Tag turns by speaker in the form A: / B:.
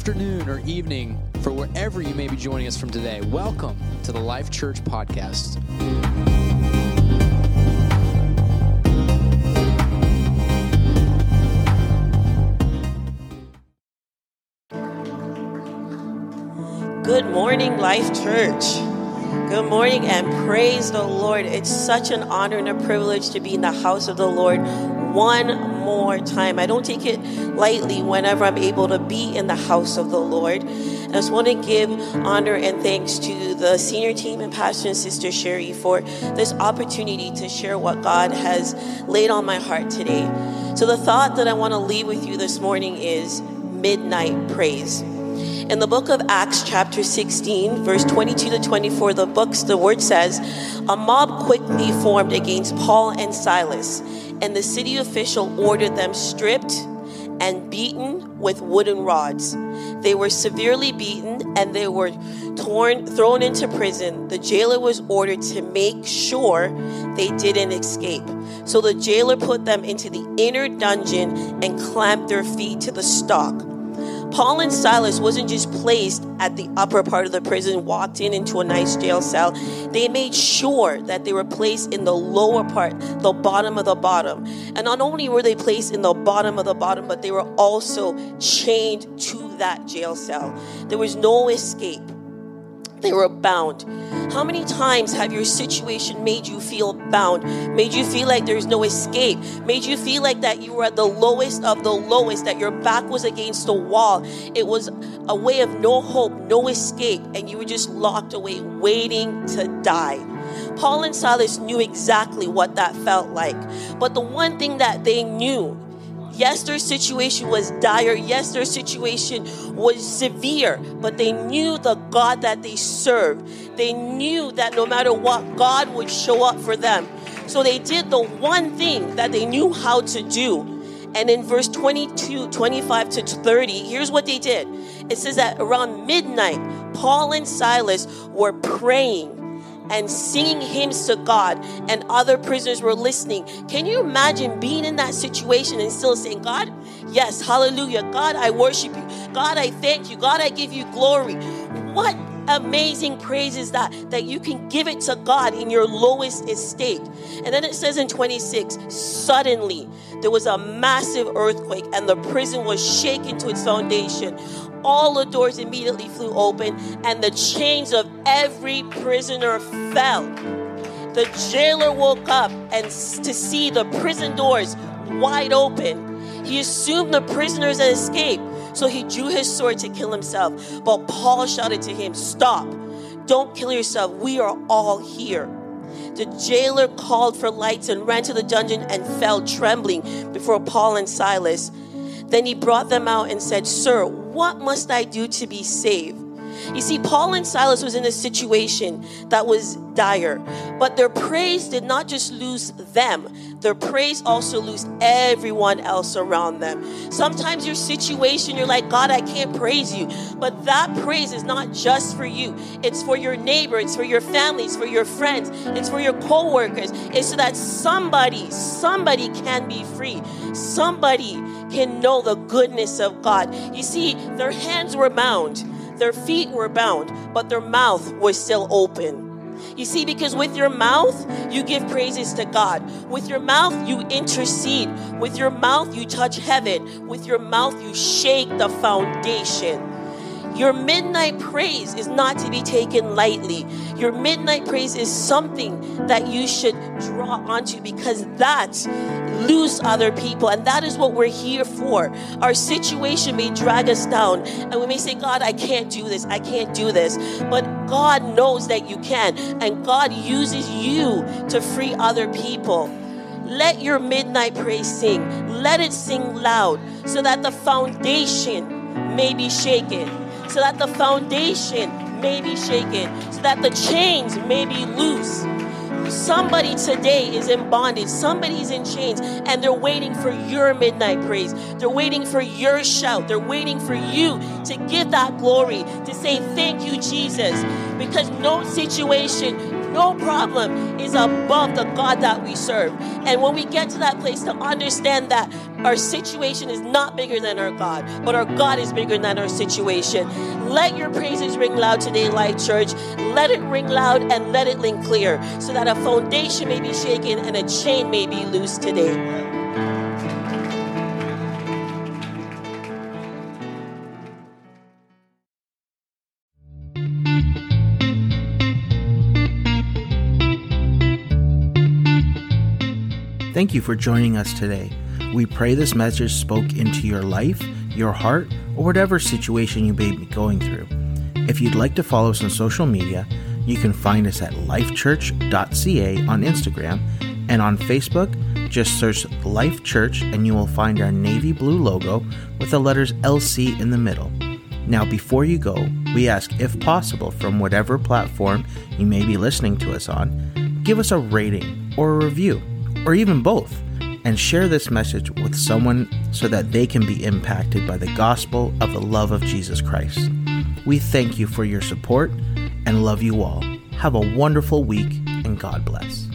A: afternoon, or evening for wherever you may be joining us from today. Welcome to the Life Church Podcast.
B: Good morning, Life Church. Good morning and praise the Lord. It's such an honor and a privilege to be in the house of the Lord one more time. I don't take it lightly whenever I'm able to be in the house of the Lord. I just want to give honor and thanks to the senior team and Pastor and Sister Sherry for this opportunity to share what God has laid on my heart today. So, the thought that I want to leave with you this morning is midnight praise. In the book of Acts, chapter 16, verse 22 to 24, the books, the word says, a mob quickly formed against Paul and Silas, and the city official ordered them stripped and beaten with wooden rods. They were severely beaten and they were torn, thrown into prison. The jailer was ordered to make sure they didn't escape. So the jailer put them into the inner dungeon and clamped their feet to the stock. Paul and Silas wasn't just placed at the upper part of the prison, walked in into a nice jail cell. They made sure that they were placed in the lower part, the bottom of the bottom. And not only were they placed in the bottom of the bottom, but they were also chained to that jail cell. There was no escape. They were bound. How many times have your situation made you feel bound, made you feel like there's no escape, made you feel like that you were at the lowest of the lowest, that your back was against the wall? It was a way of no hope, no escape, and you were just locked away, waiting to die. Paul and Silas knew exactly what that felt like. But the one thing that they knew Yes, their situation was dire. Yes, their situation was severe, but they knew the God that they served. They knew that no matter what, God would show up for them. So they did the one thing that they knew how to do. And in verse 22, 25 to 30, here's what they did. It says that around midnight, Paul and Silas were praying and singing hymns to God, and other prisoners were listening. Can you imagine being in that situation and still saying, God, yes, hallelujah. God, I worship you. God, I thank you. God, I give you glory. What amazing praise is that that you can give it to God in your lowest estate. And then it says in 26, suddenly there was a massive earthquake and the prison was shaken to its foundation all the doors immediately flew open, and the chains of every prisoner fell. The jailer woke up and to see the prison doors wide open. He assumed the prisoners had escaped, so he drew his sword to kill himself. But Paul shouted to him, Stop! Don't kill yourself. We are all here. The jailer called for lights and ran to the dungeon and fell trembling before Paul and Silas. Then he brought them out and said, Sir, what must I do to be saved? You see, Paul and Silas was in a situation that was dire, but their praise did not just lose them, their praise also lose everyone else around them. Sometimes your situation, you're like, God, I can't praise you. But that praise is not just for you, it's for your neighbor, it's for your family, it's for your friends, it's for your co workers. It's so that somebody, somebody can be free. Somebody can know the goodness of God. You see, their hands were bound, their feet were bound, but their mouth was still open. You see, because with your mouth, you give praises to God. With your mouth, you intercede. With your mouth, you touch heaven. With your mouth, you shake the foundation. Your midnight praise is not to be taken lightly. Your midnight praise is something that you should draw onto because that lose other people. And that is what we're here for. Our situation may drag us down, and we may say, God, I can't do this. I can't do this. But God knows that you can, and God uses you to free other people. Let your midnight praise sing. Let it sing loud so that the foundation may be shaken so that the foundation may be shaken, so that the chains may be loose. Somebody today is in bondage. Somebody's in chains and they're waiting for your midnight praise. They're waiting for your shout. They're waiting for you to give that glory, to say, Thank you, Jesus. Because no situation, no problem is above the God that we serve. And when we get to that place to understand that our situation is not bigger than our God, but our God is bigger than our situation. Let your praises ring loud today, Life Church. Let it ring loud and let it ring clear so that a foundation may be shaken and a chain may be loose today.
C: Thank you for joining us today. We pray this message spoke into your life, your heart, or whatever situation you may be going through. If you'd like to follow us on social media, you can find us at lifechurch.ca on Instagram and on Facebook. Just search Life Church and you will find our navy blue logo with the letters LC in the middle. Now, before you go, we ask if possible from whatever platform you may be listening to us on, give us a rating or a review or even both, and share this message with someone so that they can be impacted by the gospel of the love of Jesus Christ. We thank you for your support and love you all. Have a wonderful week and God bless.